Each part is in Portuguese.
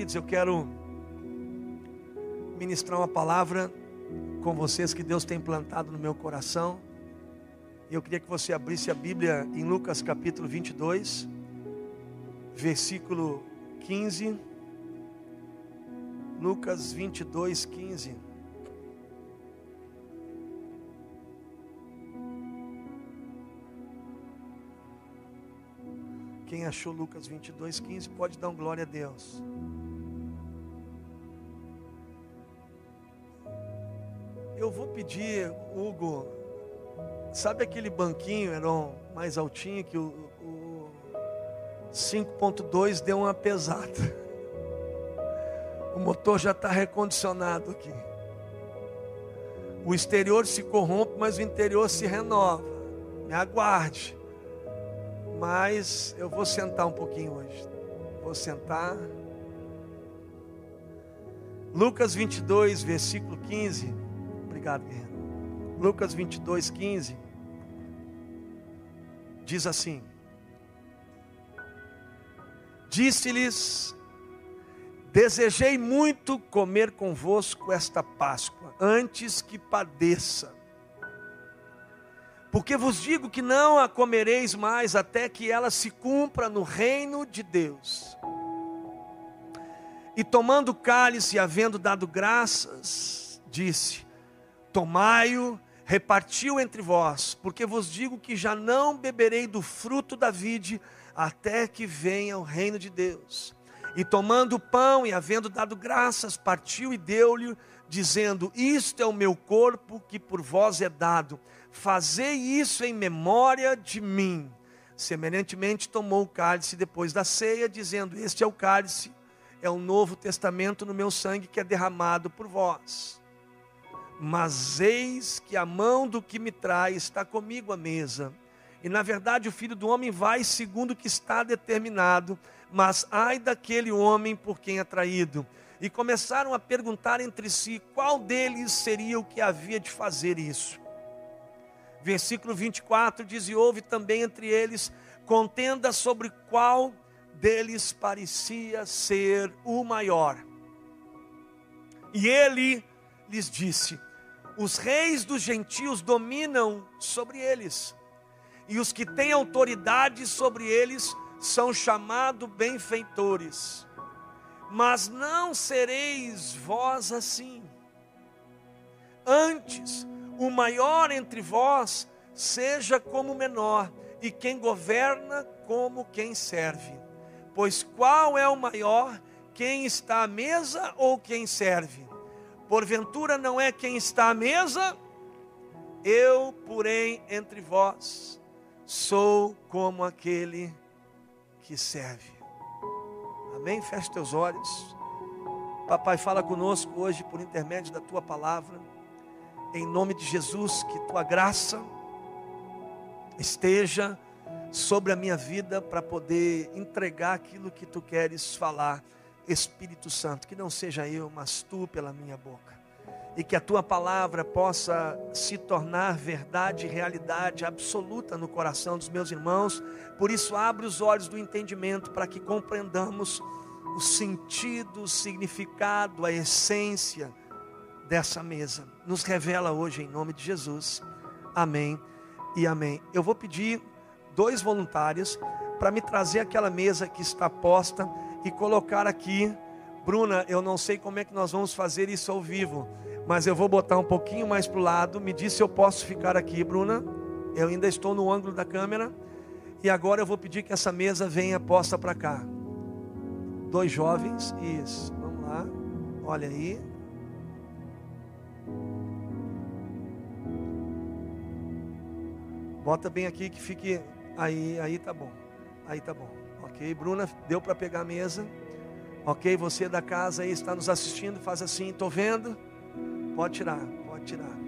Queridos, eu quero ministrar uma palavra com vocês que Deus tem plantado no meu coração. Eu queria que você abrisse a Bíblia em Lucas capítulo 22, versículo 15. Lucas 22, 15. Quem achou Lucas 22, 15 pode dar um glória a Deus. Eu vou pedir, Hugo, sabe aquele banquinho, Heron, mais altinho, que o, o 5.2 deu uma pesada. O motor já está recondicionado aqui. O exterior se corrompe, mas o interior se renova. Me aguarde. Mas eu vou sentar um pouquinho hoje. Vou sentar. Lucas 22, versículo 15. Obrigado, guerreiro. Lucas 22, 15. Diz assim: Disse-lhes: Desejei muito comer convosco esta Páscoa, antes que padeça. Porque vos digo que não a comereis mais até que ela se cumpra no reino de Deus. E tomando o cálice, havendo dado graças, disse: Tomai-o, repartiu entre vós, porque vos digo que já não beberei do fruto da vide até que venha o reino de Deus. E tomando o pão e havendo dado graças, partiu e deu-lhe, dizendo: Isto é o meu corpo que por vós é dado Fazei isso em memória de mim. Semelhantemente, tomou o cálice depois da ceia, dizendo: Este é o cálice, é o novo testamento no meu sangue que é derramado por vós. Mas eis que a mão do que me trai está comigo à mesa. E na verdade o filho do homem vai segundo o que está determinado, mas ai daquele homem por quem é traído. E começaram a perguntar entre si qual deles seria o que havia de fazer isso. Versículo 24 diz: E houve também entre eles contenda sobre qual deles parecia ser o maior. E ele lhes disse: Os reis dos gentios dominam sobre eles, e os que têm autoridade sobre eles são chamados benfeitores. Mas não sereis vós assim. Antes, o maior entre vós seja como o menor, e quem governa como quem serve. Pois qual é o maior, quem está à mesa ou quem serve? Porventura não é quem está à mesa? Eu, porém, entre vós, sou como aquele que serve. Amém? Feche teus olhos. Papai, fala conosco hoje por intermédio da tua palavra em nome de Jesus, que tua graça esteja sobre a minha vida para poder entregar aquilo que tu queres falar, Espírito Santo, que não seja eu, mas tu pela minha boca. E que a tua palavra possa se tornar verdade e realidade absoluta no coração dos meus irmãos. Por isso, abre os olhos do entendimento para que compreendamos o sentido, o significado, a essência dessa mesa. Nos revela hoje em nome de Jesus. Amém e amém. Eu vou pedir dois voluntários para me trazer aquela mesa que está posta e colocar aqui. Bruna, eu não sei como é que nós vamos fazer isso ao vivo, mas eu vou botar um pouquinho mais para o lado. Me diz se eu posso ficar aqui, Bruna. Eu ainda estou no ângulo da câmera. E agora eu vou pedir que essa mesa venha posta para cá. Dois jovens, isso. Vamos lá. Olha aí. Bota bem aqui que fique aí, aí tá bom. Aí tá bom. OK, Bruna, deu para pegar a mesa. OK, você da casa aí está nos assistindo, faz assim, tô vendo. Pode tirar, pode tirar.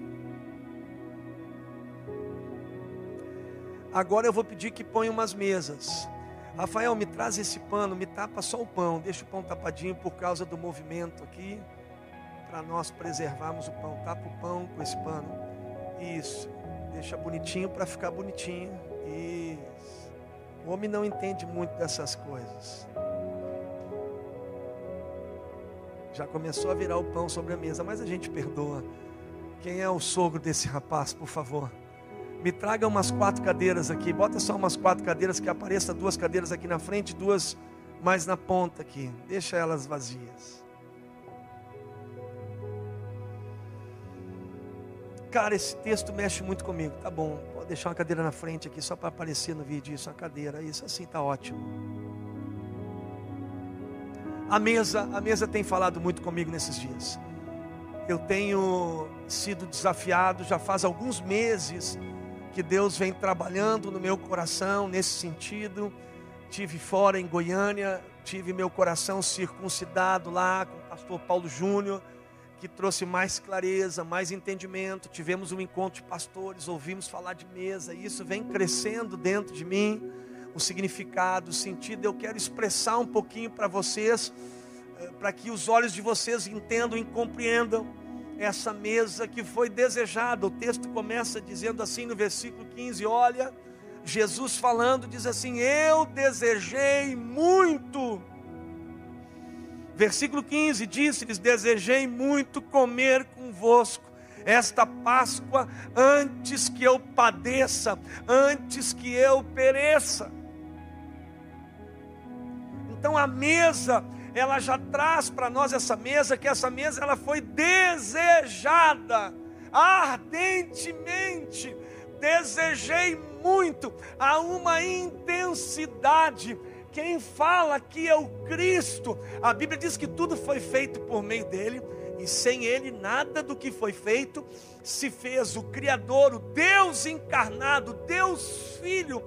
Agora eu vou pedir que ponha umas mesas. Rafael, me traz esse pano, me tapa só o pão, deixa o pão tapadinho por causa do movimento aqui, para nós preservarmos o pão. Tapa o pão com esse pano. Isso. Deixa bonitinho para ficar bonitinho. Isso. O homem não entende muito dessas coisas. Já começou a virar o pão sobre a mesa, mas a gente perdoa. Quem é o sogro desse rapaz, por favor? Me traga umas quatro cadeiras aqui. Bota só umas quatro cadeiras que apareça duas cadeiras aqui na frente, duas mais na ponta aqui. Deixa elas vazias. Cara, esse texto mexe muito comigo. Tá bom, pode deixar uma cadeira na frente aqui só para aparecer no vídeo isso, uma cadeira. Isso assim tá ótimo. A mesa, a mesa tem falado muito comigo nesses dias. Eu tenho sido desafiado já faz alguns meses que Deus vem trabalhando no meu coração nesse sentido. Tive fora em Goiânia, tive meu coração circuncidado lá com o pastor Paulo Júnior, que trouxe mais clareza, mais entendimento. Tivemos um encontro de pastores, ouvimos falar de mesa, e isso vem crescendo dentro de mim. O significado, o sentido, eu quero expressar um pouquinho para vocês, eh, para que os olhos de vocês entendam e compreendam essa mesa que foi desejada. O texto começa dizendo assim no versículo 15: Olha, Jesus falando, diz assim: Eu desejei muito. Versículo 15: Disse-lhes: Desejei muito comer convosco esta Páscoa antes que eu padeça, antes que eu pereça. Então a mesa ela já traz para nós essa mesa, que essa mesa ela foi desejada ardentemente. Desejei muito, a uma intensidade. Quem fala que é o Cristo, a Bíblia diz que tudo foi feito por meio dele, e sem ele nada do que foi feito se fez. O Criador, o Deus encarnado, Deus Filho,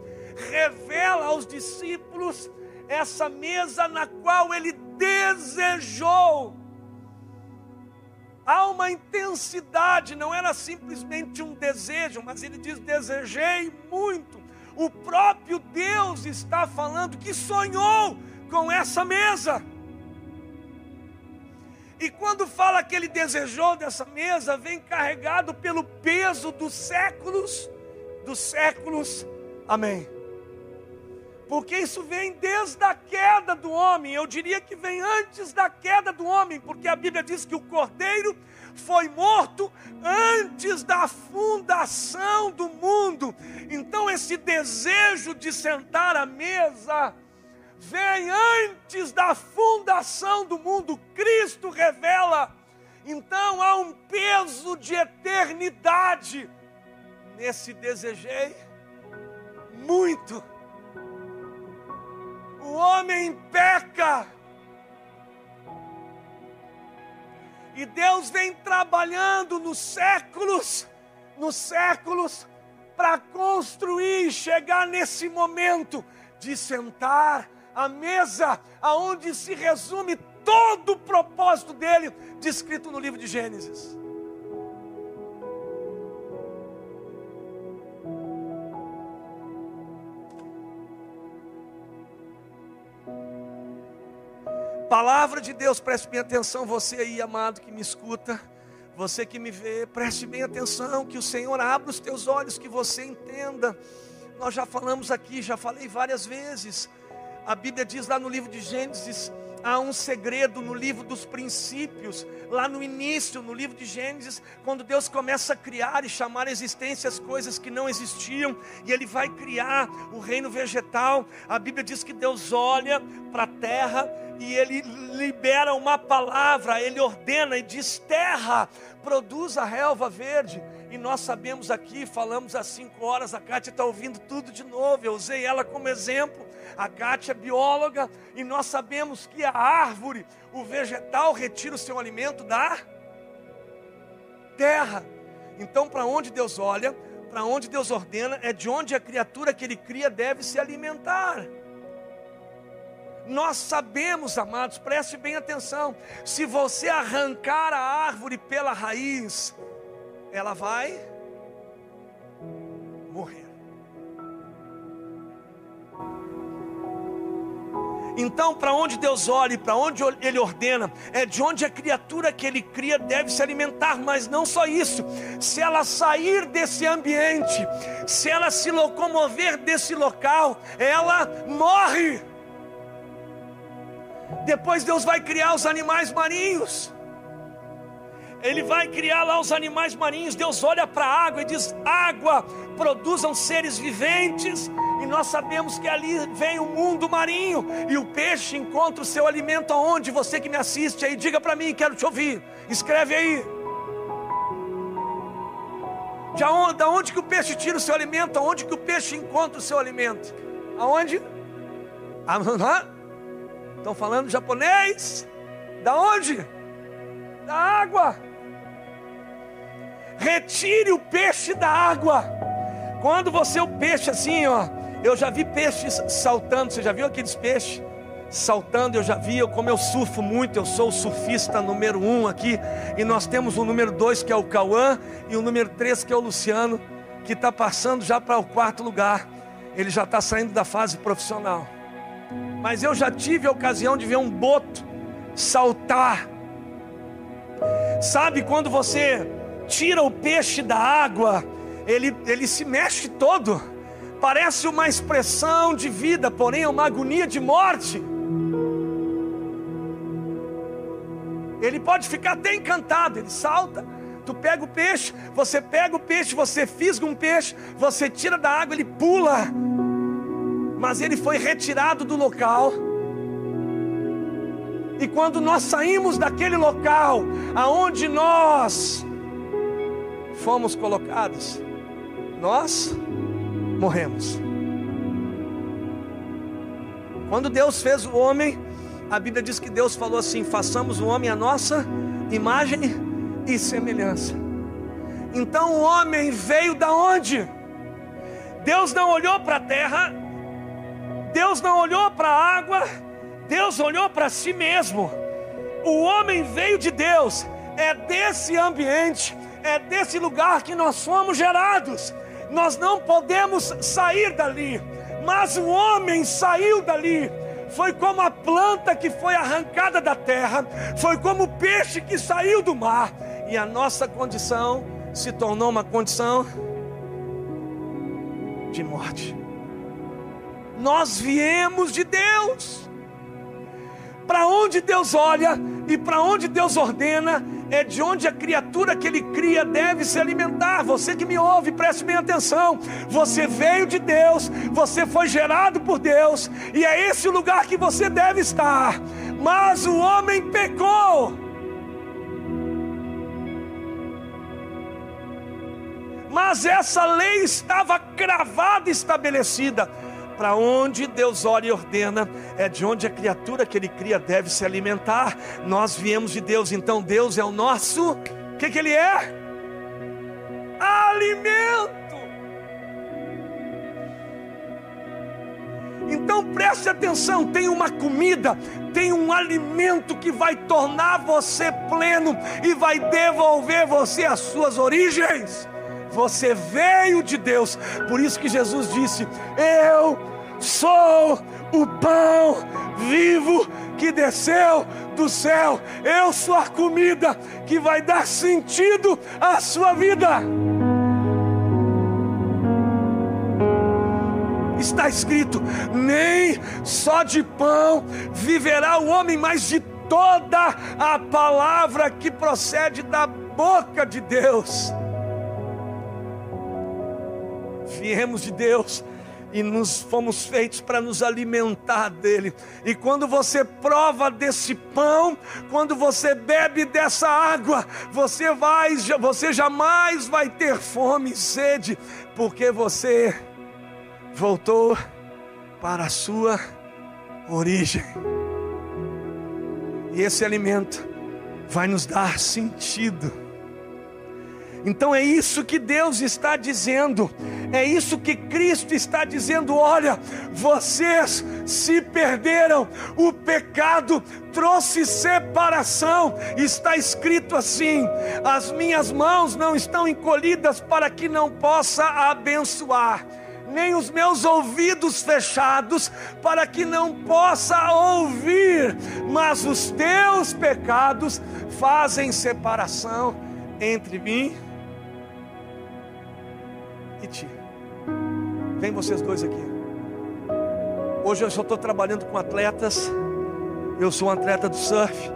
revela aos discípulos essa mesa na qual ele desejou. Há uma intensidade, não era simplesmente um desejo, mas ele diz: desejei muito. O próprio Deus está falando que sonhou com essa mesa. E quando fala que ele desejou dessa mesa, vem carregado pelo peso dos séculos, dos séculos. Amém porque isso vem desde a queda do homem. Eu diria que vem antes da queda do homem, porque a Bíblia diz que o cordeiro foi morto antes da fundação do mundo. Então, esse desejo de sentar à mesa vem antes da fundação do mundo. Cristo revela. Então, há um peso de eternidade nesse desejei muito o homem peca. E Deus vem trabalhando nos séculos, nos séculos, para construir e chegar nesse momento de sentar à mesa, aonde se resume todo o propósito dele, descrito no livro de Gênesis. Palavra de Deus, preste bem atenção, você aí, amado, que me escuta, você que me vê, preste bem atenção, que o Senhor abra os teus olhos, que você entenda. Nós já falamos aqui, já falei várias vezes. A Bíblia diz lá no livro de Gênesis há um segredo no livro dos princípios, lá no início, no livro de Gênesis, quando Deus começa a criar e chamar a existência as coisas que não existiam, e Ele vai criar o reino vegetal. A Bíblia diz que Deus olha para a terra e Ele libera uma palavra, Ele ordena e diz: terra, produz a relva verde. E nós sabemos aqui, falamos há cinco horas, a Kátia está ouvindo tudo de novo, eu usei ela como exemplo. A Kátia é bióloga e nós sabemos que a árvore, o vegetal, retira o seu alimento da terra. Então, para onde Deus olha, para onde Deus ordena, é de onde a criatura que Ele cria deve se alimentar. Nós sabemos, amados, preste bem atenção: se você arrancar a árvore pela raiz, ela vai Então, para onde Deus olha, para onde Ele ordena, é de onde a criatura que Ele cria deve se alimentar, mas não só isso. Se ela sair desse ambiente, se ela se locomover desse local, ela morre. Depois Deus vai criar os animais marinhos. Ele vai criar lá os animais marinhos. Deus olha para a água e diz: Água, produzam seres viventes. E nós sabemos que ali vem o mundo marinho. E o peixe encontra o seu alimento aonde? Você que me assiste aí, diga para mim, quero te ouvir. Escreve aí. De onde, da onde que o peixe tira o seu alimento? Aonde que o peixe encontra o seu alimento? Aonde? Estão falando japonês? Da onde? Da água. Retire o peixe da água. Quando você o peixe assim, ó, eu já vi peixes saltando. Você já viu aqueles peixes? saltando, eu já vi, eu, como eu surfo muito, eu sou o surfista número um aqui, e nós temos o número dois que é o Cauã, e o número três que é o Luciano, que está passando já para o quarto lugar, ele já está saindo da fase profissional. Mas eu já tive a ocasião de ver um boto saltar. Sabe quando você tira o peixe da água, ele, ele se mexe todo, parece uma expressão de vida, porém é uma agonia de morte. Ele pode ficar até encantado, ele salta. Tu pega o peixe, você pega o peixe, você fisga um peixe, você tira da água, ele pula. Mas ele foi retirado do local. E quando nós saímos daquele local, aonde nós fomos colocados, nós morremos. Quando Deus fez o homem, a Bíblia diz que Deus falou assim: façamos o homem a nossa imagem e semelhança. Então o homem veio da onde? Deus não olhou para a terra, Deus não olhou para a água, Deus olhou para si mesmo. O homem veio de Deus, é desse ambiente, é desse lugar que nós fomos gerados. Nós não podemos sair dali, mas o homem saiu dali foi como a planta que foi arrancada da terra, foi como o peixe que saiu do mar, e a nossa condição se tornou uma condição de morte. Nós viemos de Deus. Para onde Deus olha e para onde Deus ordena, é de onde a criatura que Ele cria deve se alimentar. Você que me ouve, preste bem atenção. Você veio de Deus, você foi gerado por Deus, e é esse o lugar que você deve estar. Mas o homem pecou. Mas essa lei estava cravada, estabelecida para onde Deus olha e ordena, é de onde a criatura que Ele cria deve se alimentar. Nós viemos de Deus, então Deus é o nosso, o que, que Ele é? Alimento. Então preste atenção: tem uma comida, tem um alimento que vai tornar você pleno e vai devolver você às suas origens. Você veio de Deus. Por isso que Jesus disse: Eu sou o pão vivo que desceu do céu. Eu sou a comida que vai dar sentido à sua vida. Está escrito: nem só de pão viverá o homem, mas de toda a palavra que procede da boca de Deus viemos de Deus e nos fomos feitos para nos alimentar dele. E quando você prova desse pão, quando você bebe dessa água, você vai, você jamais vai ter fome e sede, porque você voltou para a sua origem. E esse alimento vai nos dar sentido então é isso que Deus está dizendo, é isso que Cristo está dizendo. Olha, vocês se perderam, o pecado trouxe separação. Está escrito assim: as minhas mãos não estão encolhidas para que não possa abençoar nem os meus ouvidos fechados, para que não possa ouvir, mas os teus pecados fazem separação entre mim Vem vocês dois aqui. Hoje eu só estou trabalhando com atletas Eu sou um atleta do surf,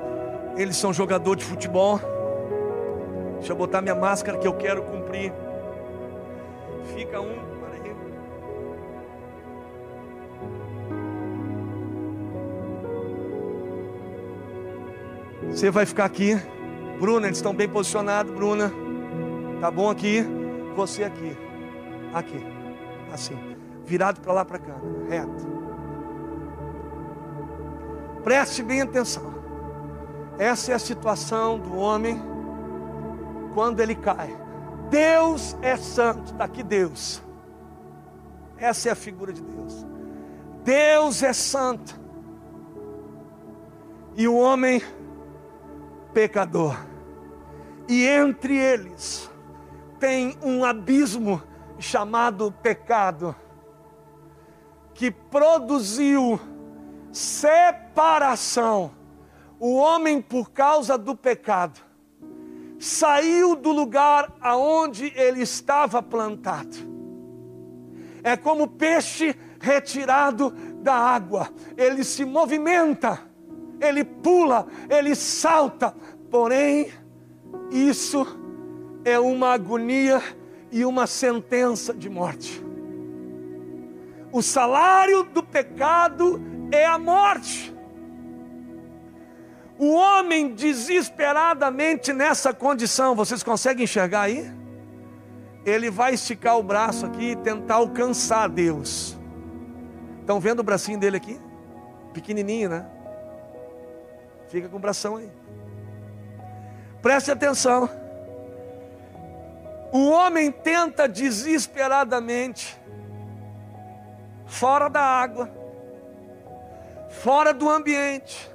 eles são jogador de futebol. Deixa eu botar minha máscara que eu quero cumprir. Fica um. Aí. Você vai ficar aqui. Bruna, eles estão bem posicionados, Bruna. Tá bom aqui? Você aqui. Aqui. Assim. Virado para lá para cá. Reto. Preste bem atenção. Essa é a situação do homem quando ele cai. Deus é santo, está aqui Deus. Essa é a figura de Deus. Deus é santo. E o homem pecador. E entre eles tem um abismo chamado pecado, que produziu separação. O homem, por causa do pecado, saiu do lugar aonde ele estava plantado. É como peixe retirado da água, ele se movimenta, ele pula, ele salta, porém, isso é uma agonia e uma sentença de morte. O salário do pecado é a morte. O homem desesperadamente nessa condição, vocês conseguem enxergar aí? Ele vai esticar o braço aqui e tentar alcançar Deus. Estão vendo o bracinho dele aqui? Pequenininho, né? Fica com o bração aí. Preste atenção. O homem tenta desesperadamente, fora da água, fora do ambiente,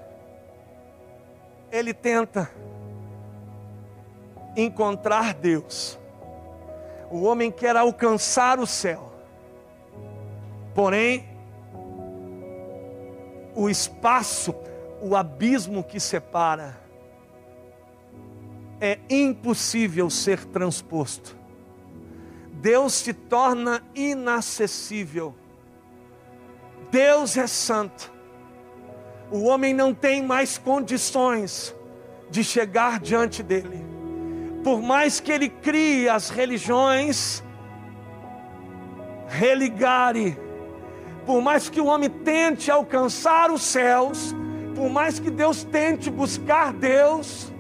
ele tenta encontrar Deus. O homem quer alcançar o céu. Porém, o espaço, o abismo que separa, é impossível ser transposto. Deus se torna inacessível. Deus é santo o homem não tem mais condições de chegar diante dele. Por mais que ele crie as religiões, religare, por mais que o homem tente alcançar os céus, por mais que Deus tente buscar Deus,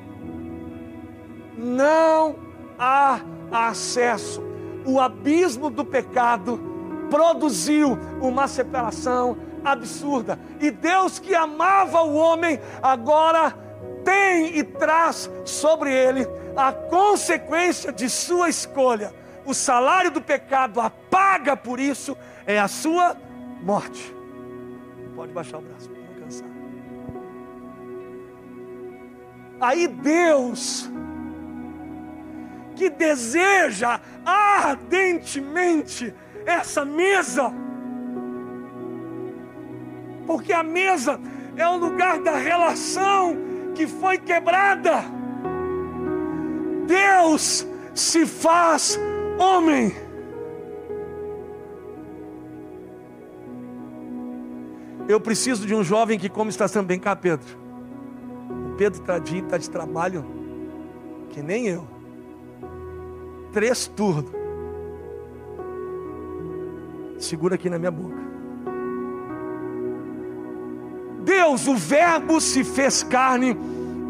não há acesso. O abismo do pecado produziu uma separação absurda. E Deus que amava o homem, agora tem e traz sobre ele a consequência de sua escolha. O salário do pecado, a paga por isso, é a sua morte. Pode baixar o braço para não cansar. Aí Deus, que deseja ardentemente essa mesa, porque a mesa é o lugar da relação que foi quebrada. Deus se faz homem. Eu preciso de um jovem que come está também cá, Pedro. O Pedro Tadinho está de trabalho, que nem eu. Três turnos. Segura aqui na minha boca. Deus, o Verbo se fez carne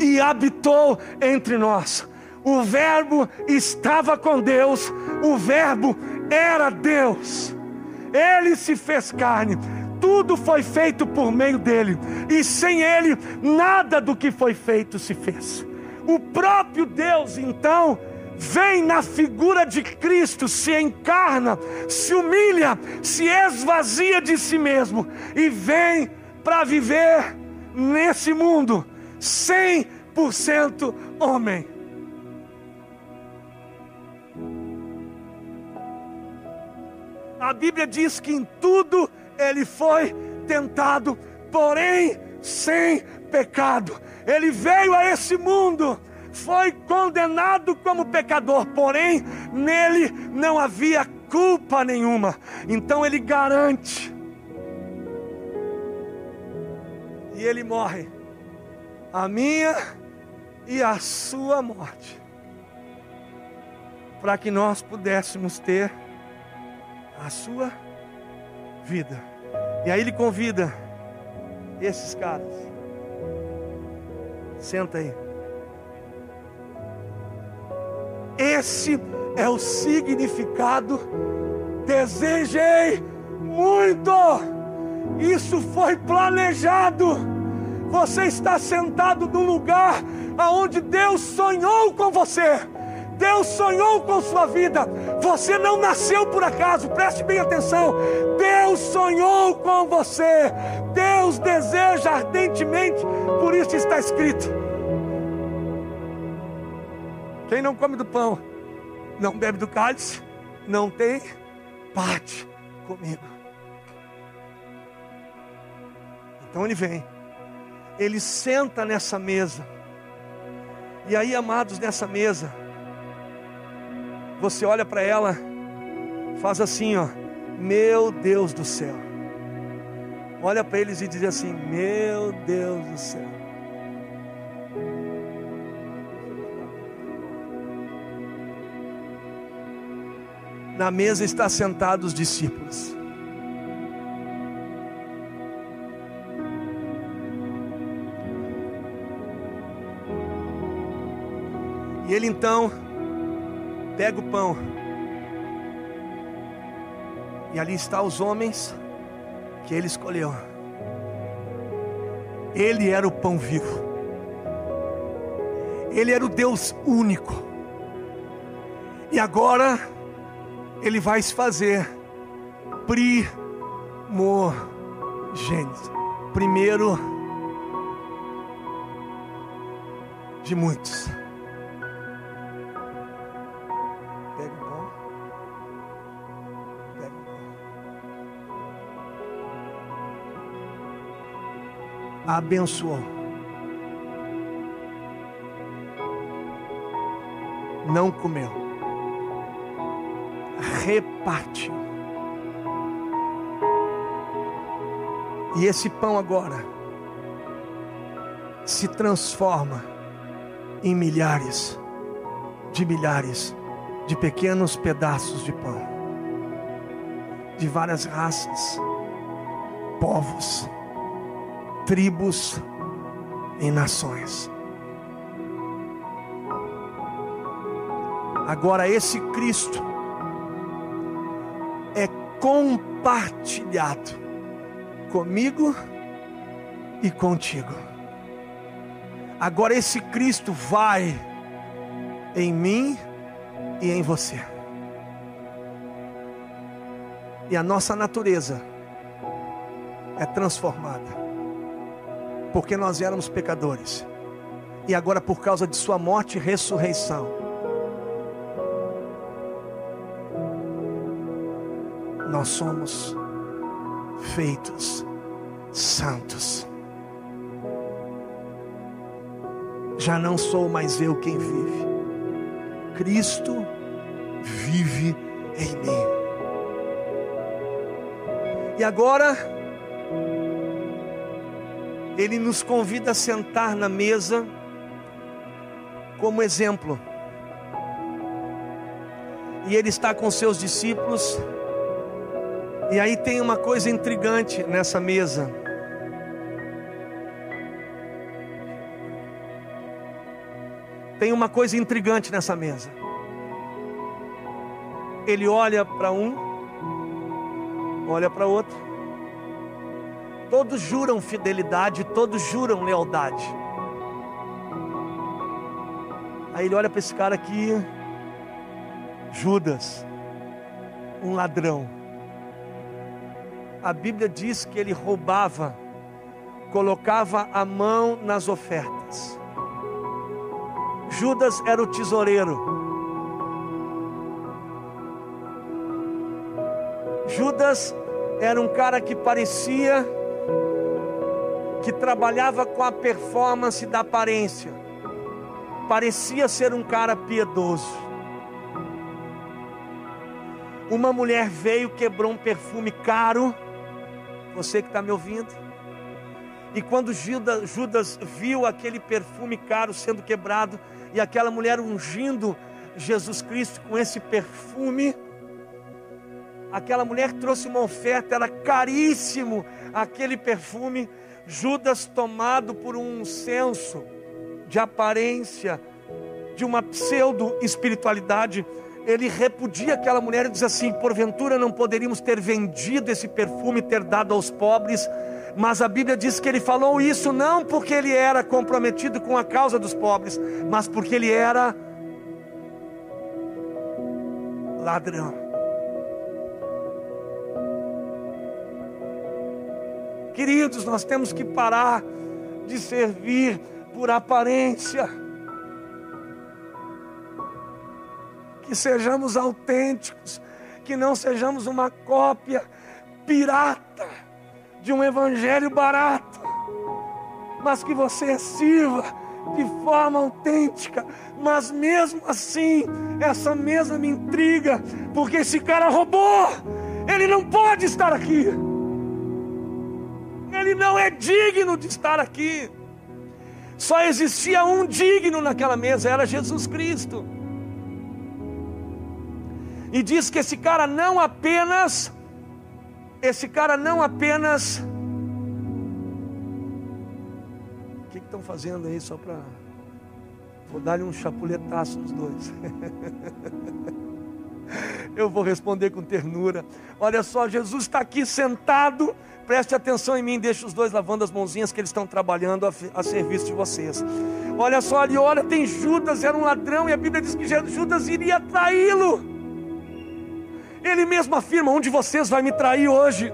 e habitou entre nós. O Verbo estava com Deus, o Verbo era Deus. Ele se fez carne, tudo foi feito por meio dele, e sem ele, nada do que foi feito se fez. O próprio Deus, então, vem na figura de Cristo, se encarna, se humilha, se esvazia de si mesmo e vem para viver nesse mundo 100% homem. A Bíblia diz que em tudo ele foi tentado, porém sem pecado. Ele veio a esse mundo, foi condenado como pecador, porém nele não havia culpa nenhuma. Então ele garante e ele morre a minha e a sua morte, para que nós pudéssemos ter a sua vida. E aí ele convida esses caras. Senta aí. Esse é o significado. Desejei muito. Isso foi planejado. Você está sentado num lugar aonde Deus sonhou com você. Deus sonhou com sua vida. Você não nasceu por acaso, preste bem atenção. Deus sonhou com você. Deus deseja ardentemente, por isso está escrito. Quem não come do pão, não bebe do cálice, não tem parte comigo. Então ele vem, ele senta nessa mesa. E aí, amados, nessa mesa, você olha para ela, faz assim, ó, meu Deus do céu. Olha para eles e diz assim: Meu Deus do céu. Na mesa está sentados os discípulos. E ele então pega o pão. E ali está os homens que ele escolheu. Ele era o pão vivo. Ele era o Deus único. E agora ele vai se fazer primogênito. Primeiro de muitos. abençoou. Não comeu, repartiu. E esse pão agora se transforma em milhares de milhares de pequenos pedaços de pão, de várias raças, povos tribos e nações. Agora, esse Cristo compartilhado comigo e contigo. Agora, esse Cristo vai em mim e em você. E a nossa natureza é transformada porque nós éramos pecadores. E agora, por causa de Sua morte e ressurreição, nós somos feitos santos. Já não sou mais eu quem vive, Cristo vive em mim. E agora, ele nos convida a sentar na mesa como exemplo. E ele está com seus discípulos. E aí tem uma coisa intrigante nessa mesa. Tem uma coisa intrigante nessa mesa. Ele olha para um, olha para outro Todos juram fidelidade, todos juram lealdade. Aí ele olha para esse cara aqui, Judas, um ladrão. A Bíblia diz que ele roubava, colocava a mão nas ofertas. Judas era o tesoureiro. Judas era um cara que parecia que trabalhava com a performance da aparência. Parecia ser um cara piedoso. Uma mulher veio, quebrou um perfume caro. Você que está me ouvindo. E quando Judas, viu aquele perfume caro sendo quebrado e aquela mulher ungindo Jesus Cristo com esse perfume, aquela mulher trouxe uma oferta, era caríssimo aquele perfume. Judas, tomado por um senso de aparência, de uma pseudo-espiritualidade, ele repudia aquela mulher e diz assim: porventura não poderíamos ter vendido esse perfume e ter dado aos pobres. Mas a Bíblia diz que ele falou isso não porque ele era comprometido com a causa dos pobres, mas porque ele era ladrão. Queridos, nós temos que parar de servir por aparência. Que sejamos autênticos, que não sejamos uma cópia pirata de um evangelho barato, mas que você sirva de forma autêntica, mas mesmo assim, essa mesa me intriga, porque esse cara roubou, ele não pode estar aqui, ele não é digno de estar aqui. Só existia um digno naquela mesa, era Jesus Cristo. E diz que esse cara não apenas, esse cara não apenas. O que estão fazendo aí só para. Vou dar-lhe um chapuletaço nos dois. Eu vou responder com ternura. Olha só, Jesus está aqui sentado Preste atenção em mim, deixe os dois lavando as mãozinhas que eles estão trabalhando a, a serviço de vocês. Olha só ali, olha, tem Judas, era um ladrão, e a Bíblia diz que Judas iria traí-lo. Ele mesmo afirma: um de vocês vai me trair hoje.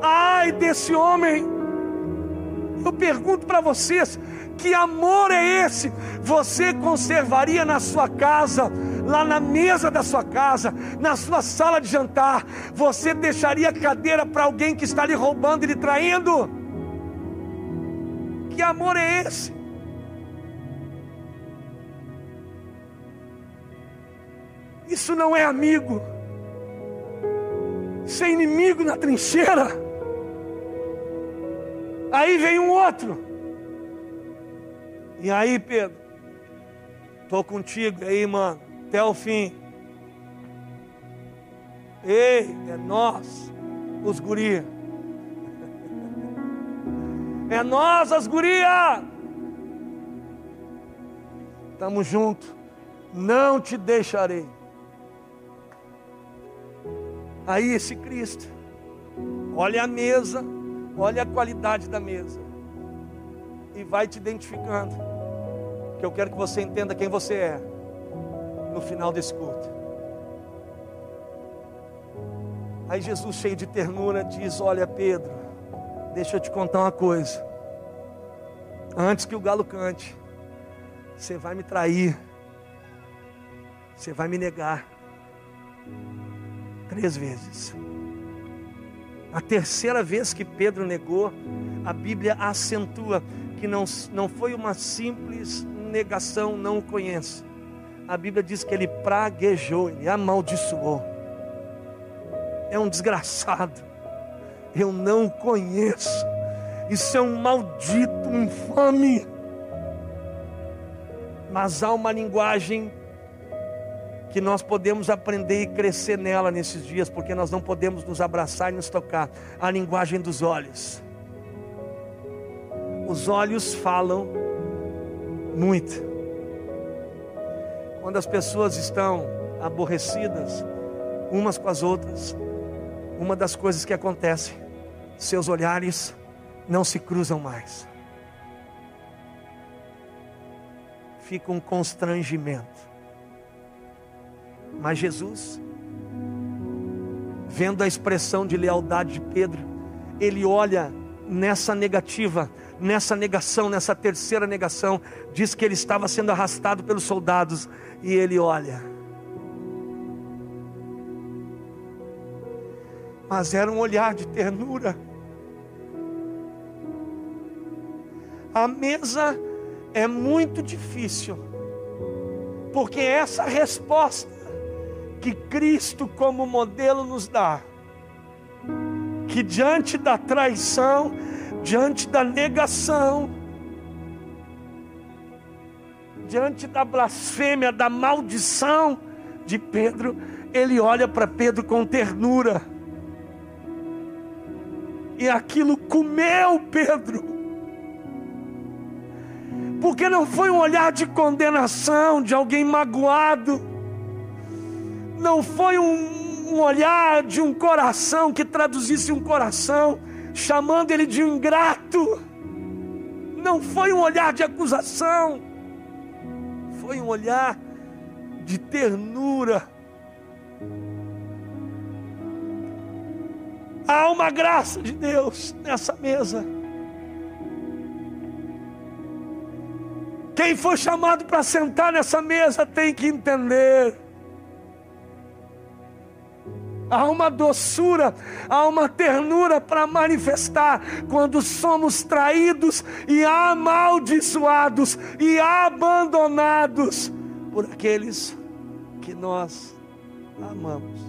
Ai desse homem. Eu pergunto para vocês: que amor é esse? Você conservaria na sua casa lá na mesa da sua casa, na sua sala de jantar, você deixaria cadeira para alguém que está lhe roubando e lhe traindo? Que amor é esse? Isso não é amigo, é inimigo na trincheira. Aí vem um outro. E aí, Pedro? Estou contigo aí, mano até o fim. Ei, é nós, os guri. É nós, as guria. Estamos juntos. Não te deixarei. Aí esse Cristo. Olha a mesa, olha a qualidade da mesa. E vai te identificando. Que eu quero que você entenda quem você é no final desse culto. Aí Jesus, cheio de ternura, diz: Olha, Pedro, deixa eu te contar uma coisa. Antes que o galo cante, você vai me trair, você vai me negar três vezes. A terceira vez que Pedro negou, a Bíblia acentua que não, não foi uma simples negação, não o conheço a Bíblia diz que ele praguejou, ele amaldiçoou. É um desgraçado. Eu não conheço. Isso é um maldito, um infame. Mas há uma linguagem que nós podemos aprender e crescer nela nesses dias, porque nós não podemos nos abraçar e nos tocar. A linguagem dos olhos. Os olhos falam muito. Quando as pessoas estão aborrecidas umas com as outras, uma das coisas que acontece, seus olhares não se cruzam mais. Fica um constrangimento. Mas Jesus, vendo a expressão de lealdade de Pedro, ele olha nessa negativa nessa negação, nessa terceira negação, diz que ele estava sendo arrastado pelos soldados e ele olha. Mas era um olhar de ternura. A mesa é muito difícil, porque essa resposta que Cristo, como modelo, nos dá, que diante da traição, diante da negação, diante da blasfêmia, da maldição de Pedro, ele olha para Pedro com ternura. E aquilo comeu Pedro. Porque não foi um olhar de condenação de alguém magoado. Não foi um, um olhar de um coração que traduzisse um coração chamando ele de um ingrato. Não foi um olhar de acusação foi um olhar de ternura. Há uma graça de Deus nessa mesa. Quem for chamado para sentar nessa mesa tem que entender há uma doçura, há uma ternura para manifestar quando somos traídos e amaldiçoados e abandonados por aqueles que nós amamos.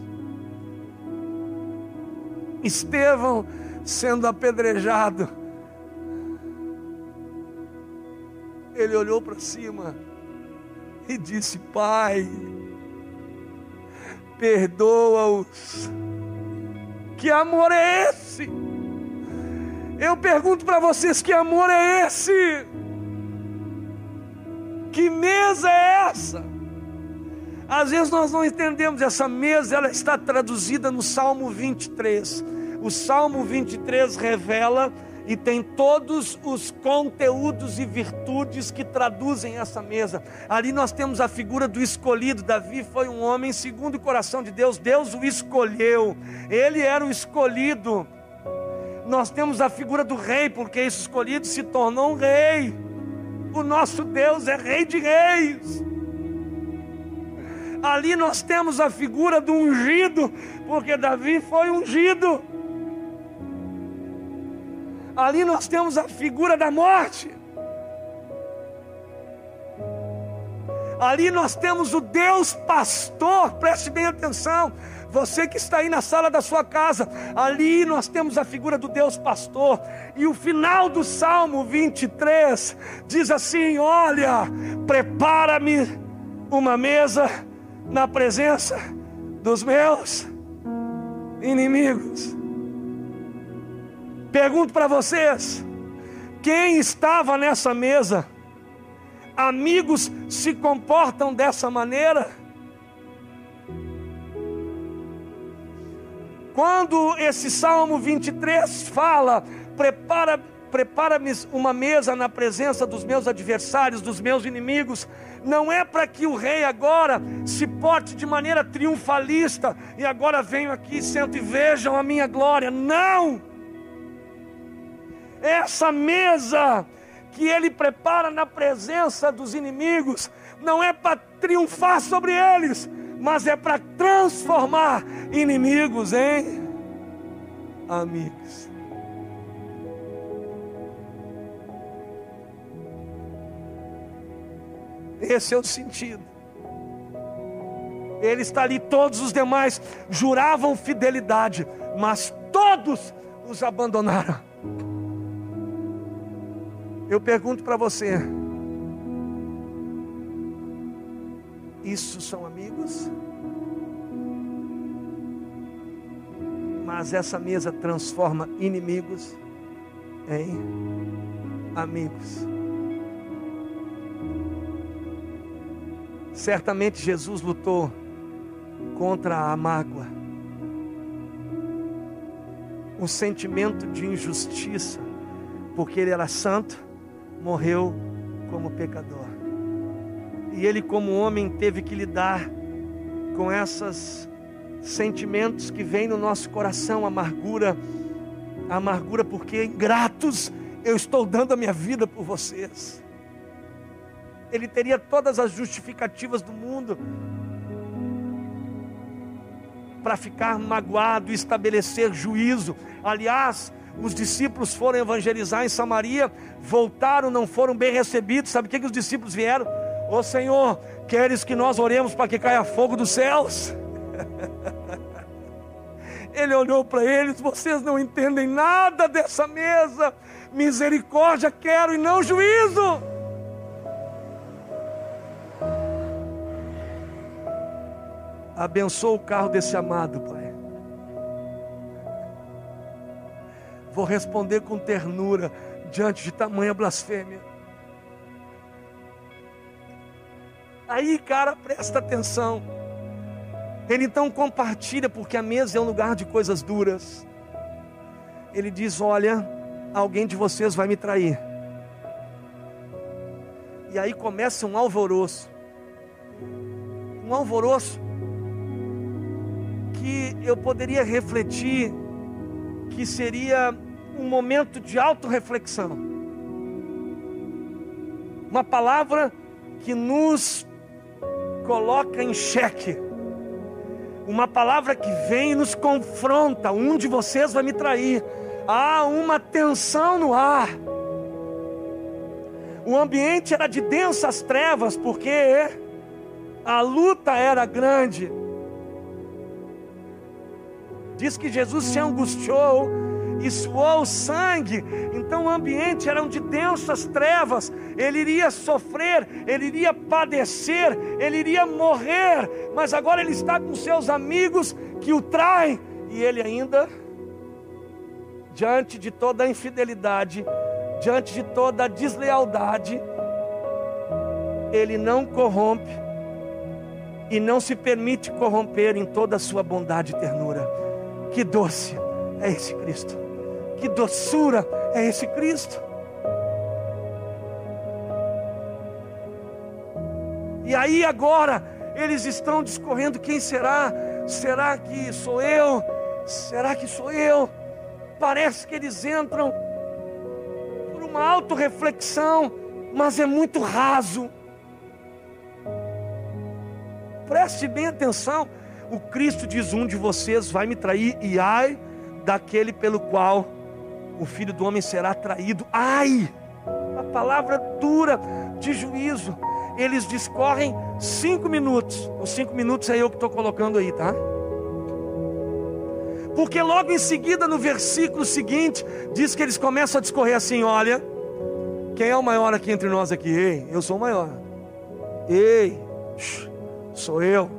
Estevão sendo apedrejado, ele olhou para cima e disse: Pai, perdoa-os. Que amor é esse? Eu pergunto para vocês: que amor é esse? Que mesa é essa? Às vezes nós não entendemos essa mesa, ela está traduzida no Salmo 23. O Salmo 23 revela e tem todos os conteúdos e virtudes que traduzem essa mesa. Ali nós temos a figura do escolhido. Davi foi um homem segundo o coração de Deus, Deus o escolheu, ele era o escolhido. Nós temos a figura do rei, porque esse escolhido se tornou um rei. O nosso Deus é rei de reis. Ali nós temos a figura do ungido, porque Davi foi ungido. Ali nós temos a figura da morte. Ali nós temos o Deus pastor, preste bem atenção. Você que está aí na sala da sua casa, ali nós temos a figura do Deus pastor. E o final do Salmo 23 diz assim: Olha, prepara-me uma mesa na presença dos meus inimigos. Pergunto para vocês: quem estava nessa mesa? Amigos se comportam dessa maneira? Quando esse Salmo 23 fala, prepara prepara-me uma mesa na presença dos meus adversários, dos meus inimigos, não é para que o rei agora se porte de maneira triunfalista e agora venho aqui, sento e vejam a minha glória. Não! Essa mesa que ele prepara na presença dos inimigos, não é para triunfar sobre eles, mas é para transformar inimigos em amigos. Esse é o sentido. Ele está ali, todos os demais juravam fidelidade, mas todos os abandonaram. Eu pergunto para você: isso são amigos? Mas essa mesa transforma inimigos em amigos. Certamente Jesus lutou contra a mágoa, o sentimento de injustiça, porque ele era santo morreu como pecador. E ele, como homem, teve que lidar com esses sentimentos que vêm no nosso coração, amargura, amargura porque ingratos eu estou dando a minha vida por vocês. Ele teria todas as justificativas do mundo para ficar magoado e estabelecer juízo. Aliás, os discípulos foram evangelizar em Samaria, voltaram, não foram bem recebidos. Sabe o que, que os discípulos vieram? Ô Senhor, queres que nós oremos para que caia fogo dos céus? Ele olhou para eles: vocês não entendem nada dessa mesa, Misericórdia quero e não juízo. Abençoa o carro desse amado, Pai. Vou responder com ternura diante de tamanha blasfêmia. Aí, cara, presta atenção. Ele então compartilha, porque a mesa é um lugar de coisas duras. Ele diz: Olha, alguém de vocês vai me trair. E aí começa um alvoroço. Um alvoroço que eu poderia refletir que seria um momento de autorreflexão. Uma palavra que nos coloca em xeque. Uma palavra que vem e nos confronta. Um de vocês vai me trair. Há uma tensão no ar. O ambiente era de densas trevas, porque a luta era grande. Diz que Jesus se angustiou e suou sangue. Então o ambiente era de densas trevas. Ele iria sofrer, ele iria padecer, ele iria morrer. Mas agora ele está com seus amigos que o traem. E ele ainda, diante de toda a infidelidade, diante de toda a deslealdade, ele não corrompe e não se permite corromper em toda a sua bondade e ternura. Que doce é esse Cristo. Que doçura é esse Cristo. E aí agora eles estão discorrendo quem será? Será que sou eu? Será que sou eu? Parece que eles entram por uma autorreflexão, mas é muito raso. Preste bem atenção. O Cristo diz: Um de vocês vai me trair, e ai daquele pelo qual o filho do homem será traído. Ai! A palavra dura de juízo. Eles discorrem cinco minutos. Os cinco minutos é eu que estou colocando aí, tá? Porque logo em seguida, no versículo seguinte, diz que eles começam a discorrer assim: olha, quem é o maior aqui entre nós aqui? Ei, eu sou o maior. Ei, sou eu.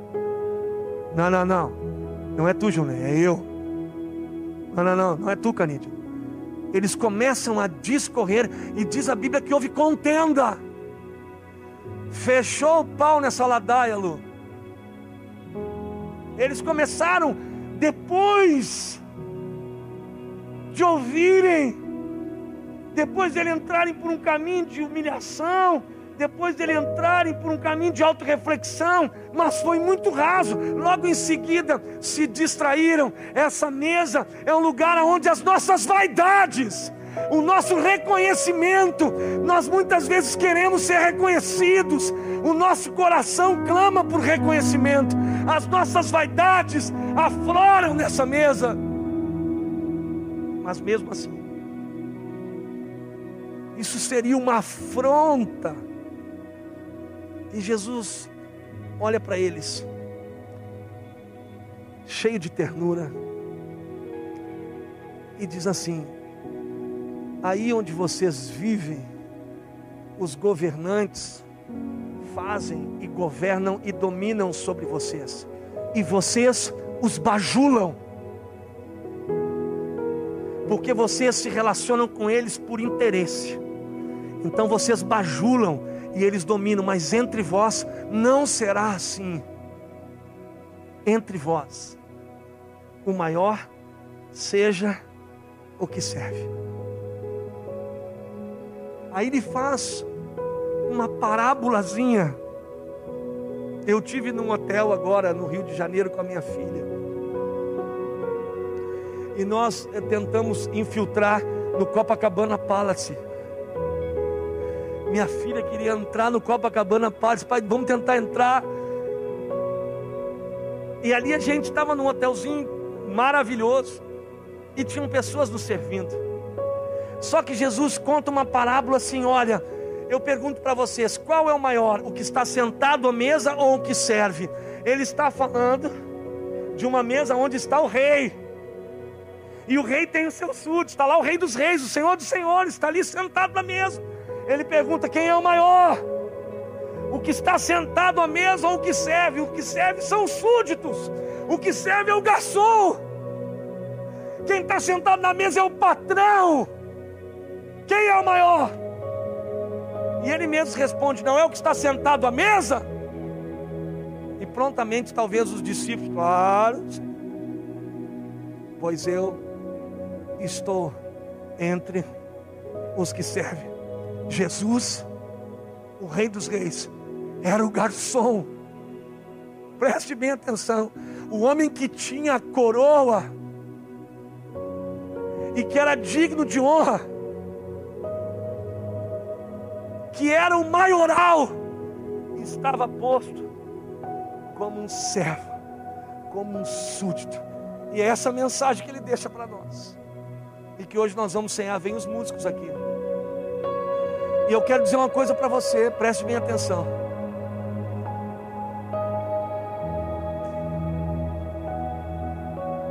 Não, não, não. Não é tu, Júnior, é eu. Não, não, não, não é tu, Canídio eles começam a discorrer e diz a Bíblia que houve contenda. Fechou o pau nessa ladaia, Lu. Eles começaram depois de ouvirem, depois de eles entrarem por um caminho de humilhação, depois dele entrarem por um caminho de autorreflexão, mas foi muito raso. Logo em seguida se distraíram. Essa mesa é um lugar onde as nossas vaidades, o nosso reconhecimento, nós muitas vezes queremos ser reconhecidos, o nosso coração clama por reconhecimento, as nossas vaidades afloram nessa mesa, mas mesmo assim, isso seria uma afronta e Jesus olha para eles, cheio de ternura, e diz assim: aí onde vocês vivem, os governantes fazem e governam e dominam sobre vocês, e vocês os bajulam, porque vocês se relacionam com eles por interesse, então vocês bajulam e eles dominam, mas entre vós não será assim. Entre vós, o maior seja o que serve. Aí ele faz uma parábolazinha. Eu tive num hotel agora no Rio de Janeiro com a minha filha. E nós eh, tentamos infiltrar no Copacabana Palace minha filha queria entrar no Copacabana Palace. Pai, vamos tentar entrar. E ali a gente estava num hotelzinho maravilhoso. E tinham pessoas nos servindo. Só que Jesus conta uma parábola assim: olha, eu pergunto para vocês, qual é o maior? O que está sentado à mesa ou o que serve? Ele está falando de uma mesa onde está o rei. E o rei tem o seu súdito, está lá o rei dos reis, o senhor dos senhores, está ali sentado na mesa. Ele pergunta: quem é o maior? O que está sentado à mesa ou o que serve? O que serve são os súditos, o que serve é o garçom. Quem está sentado na mesa é o patrão. Quem é o maior? E ele mesmo responde: Não é o que está sentado à mesa? E prontamente, talvez os discípulos, claro, pois eu estou entre os que servem. Jesus, o Rei dos Reis, era o garçom. Preste bem atenção. O homem que tinha a coroa e que era digno de honra, que era o maioral, estava posto como um servo, como um súdito. E é essa mensagem que ele deixa para nós. E que hoje nós vamos cear, vem os músicos aqui. E eu quero dizer uma coisa para você, preste bem atenção.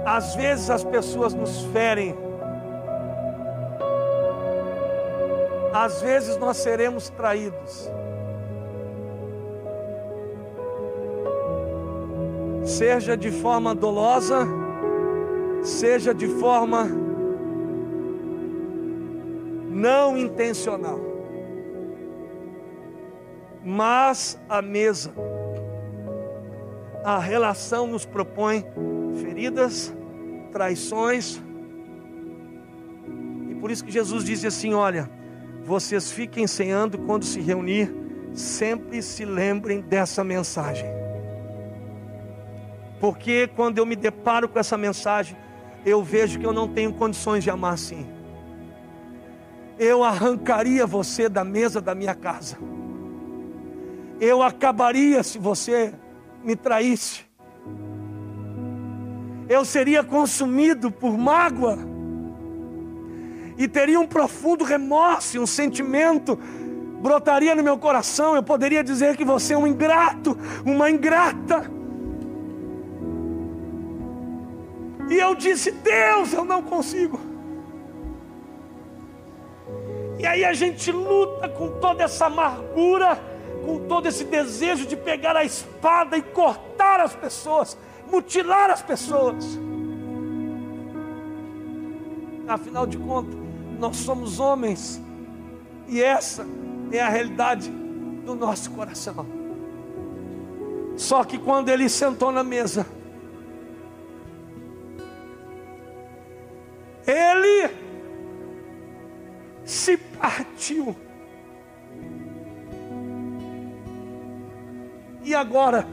Às vezes as pessoas nos ferem, às vezes nós seremos traídos. Seja de forma dolosa, seja de forma não intencional mas a mesa. A relação nos propõe feridas, traições. E por isso que Jesus disse assim: Olha, vocês fiquem ceando quando se reunir, sempre se lembrem dessa mensagem. Porque quando eu me deparo com essa mensagem, eu vejo que eu não tenho condições de amar assim. Eu arrancaria você da mesa da minha casa eu acabaria se você me traísse. Eu seria consumido por mágoa e teria um profundo remorso, um sentimento brotaria no meu coração. Eu poderia dizer que você é um ingrato, uma ingrata. E eu disse: Deus, eu não consigo. E aí a gente luta com toda essa amargura com todo esse desejo de pegar a espada e cortar as pessoas, mutilar as pessoas. Afinal de contas, nós somos homens, e essa é a realidade do nosso coração. Só que quando ele sentou na mesa, ele se partiu E agora?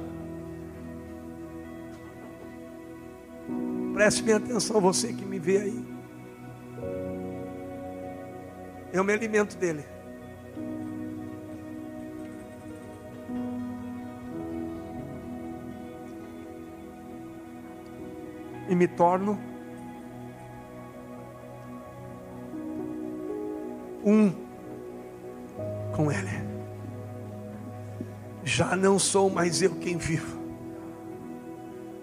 Preste bem atenção, você que me vê aí. Eu me alimento dele. E me torno um já não sou mais eu quem vivo.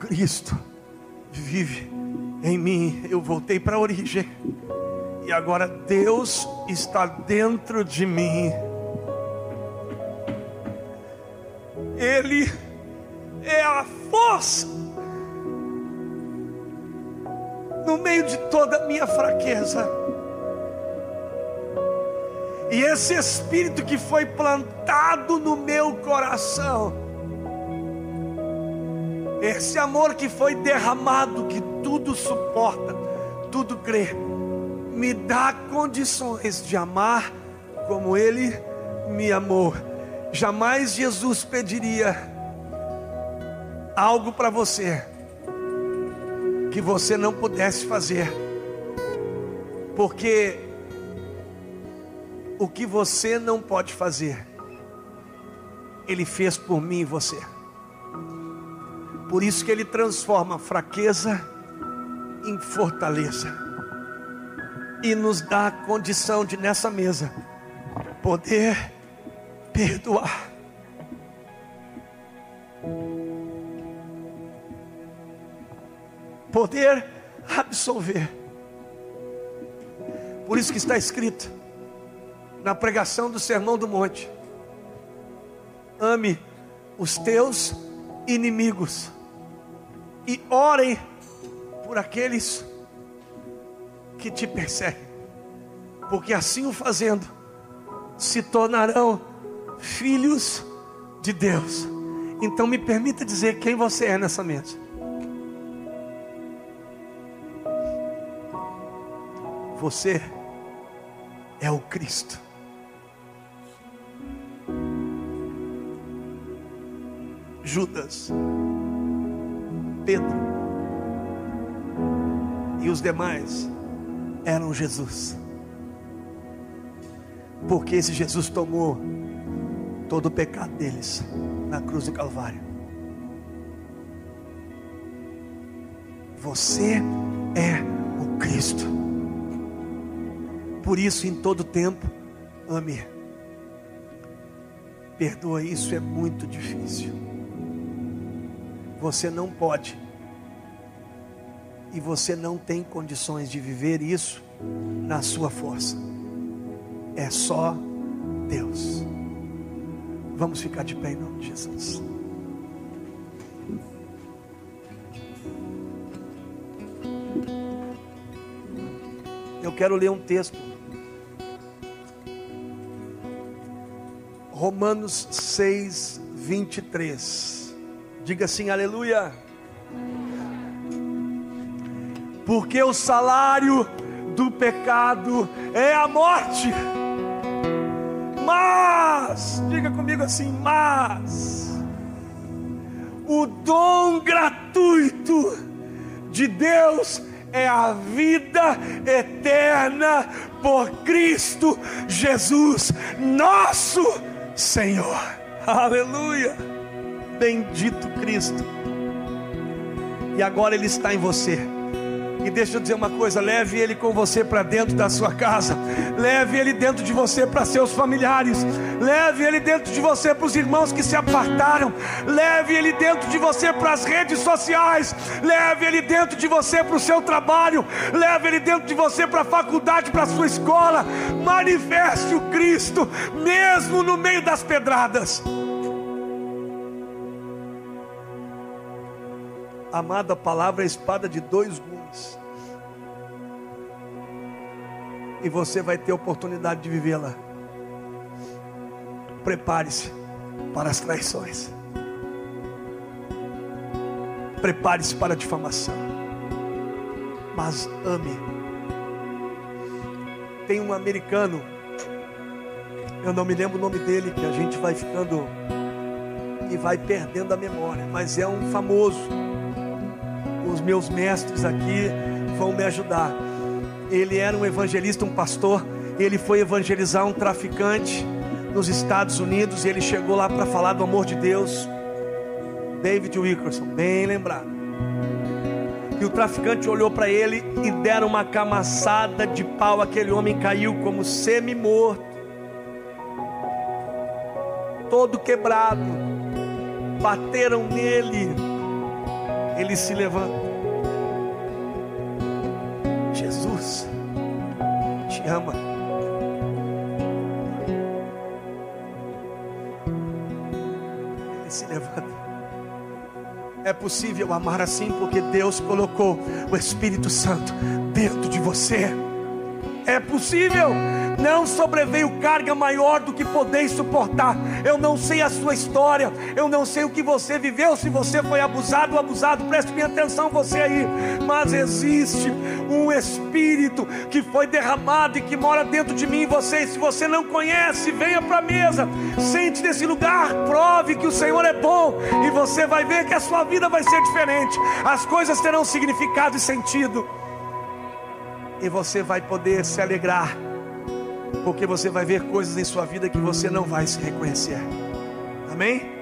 Cristo vive em mim. Eu voltei para a origem. E agora Deus está dentro de mim. Ele é a força no meio de toda a minha fraqueza. Esse espírito que foi plantado no meu coração, esse amor que foi derramado, que tudo suporta, tudo crê, me dá condições de amar como Ele me amou. Jamais Jesus pediria algo para você que você não pudesse fazer, porque o que você não pode fazer, Ele fez por mim e você. Por isso que Ele transforma fraqueza em fortaleza e nos dá a condição de nessa mesa poder perdoar. Poder absolver. Por isso que está escrito na pregação do Sermão do Monte: ame os teus inimigos e orem por aqueles que te perseguem, porque assim o fazendo, se tornarão filhos de Deus. Então me permita dizer quem você é nessa mesa. Você é o Cristo. Judas, Pedro e os demais eram Jesus. Porque esse Jesus tomou todo o pecado deles na cruz do Calvário. Você é o Cristo. Por isso, em todo tempo, ame. Perdoa, isso é muito difícil. Você não pode. E você não tem condições de viver isso na sua força. É só Deus. Vamos ficar de pé em nome de Jesus. Eu quero ler um texto. Romanos 6, 23. Diga assim, aleluia. Porque o salário do pecado é a morte mas, diga comigo assim, mas o dom gratuito de Deus é a vida eterna por Cristo Jesus, nosso Senhor. Aleluia! Bendito Cristo. E agora Ele está em você. E deixa eu dizer uma coisa: leve ele com você para dentro da sua casa, leve ele dentro de você para seus familiares, leve ele dentro de você para os irmãos que se apartaram, leve ele dentro de você para as redes sociais, leve ele dentro de você para o seu trabalho, leve ele dentro de você para a faculdade, para a sua escola. Manifeste o Cristo, mesmo no meio das pedradas. Amada, palavra é espada de dois gumes. E você vai ter oportunidade de vivê-la. Prepare-se para as traições. Prepare-se para a difamação. Mas ame. Tem um americano, eu não me lembro o nome dele, que a gente vai ficando e vai perdendo a memória, mas é um famoso os meus mestres aqui vão me ajudar. Ele era um evangelista, um pastor. Ele foi evangelizar um traficante nos Estados Unidos. E ele chegou lá para falar do amor de Deus. David Wilkerson, bem lembrado. E o traficante olhou para ele e deram uma camaçada de pau. Aquele homem caiu como semi-morto, todo quebrado. Bateram nele ele se levanta. Jesus te ama. Ele se levanta. É possível amar assim porque Deus colocou o Espírito Santo dentro de você. É possível não sobreveio carga maior do que podeis suportar. Eu não sei a sua história, eu não sei o que você viveu, se você foi abusado ou abusado, preste minha atenção você aí. Mas existe um espírito que foi derramado e que mora dentro de mim e você. Se você não conhece, venha para a mesa, sente nesse lugar, prove que o Senhor é bom e você vai ver que a sua vida vai ser diferente. As coisas terão significado e sentido. E você vai poder se alegrar porque você vai ver coisas em sua vida que você não vai se reconhecer. Amém?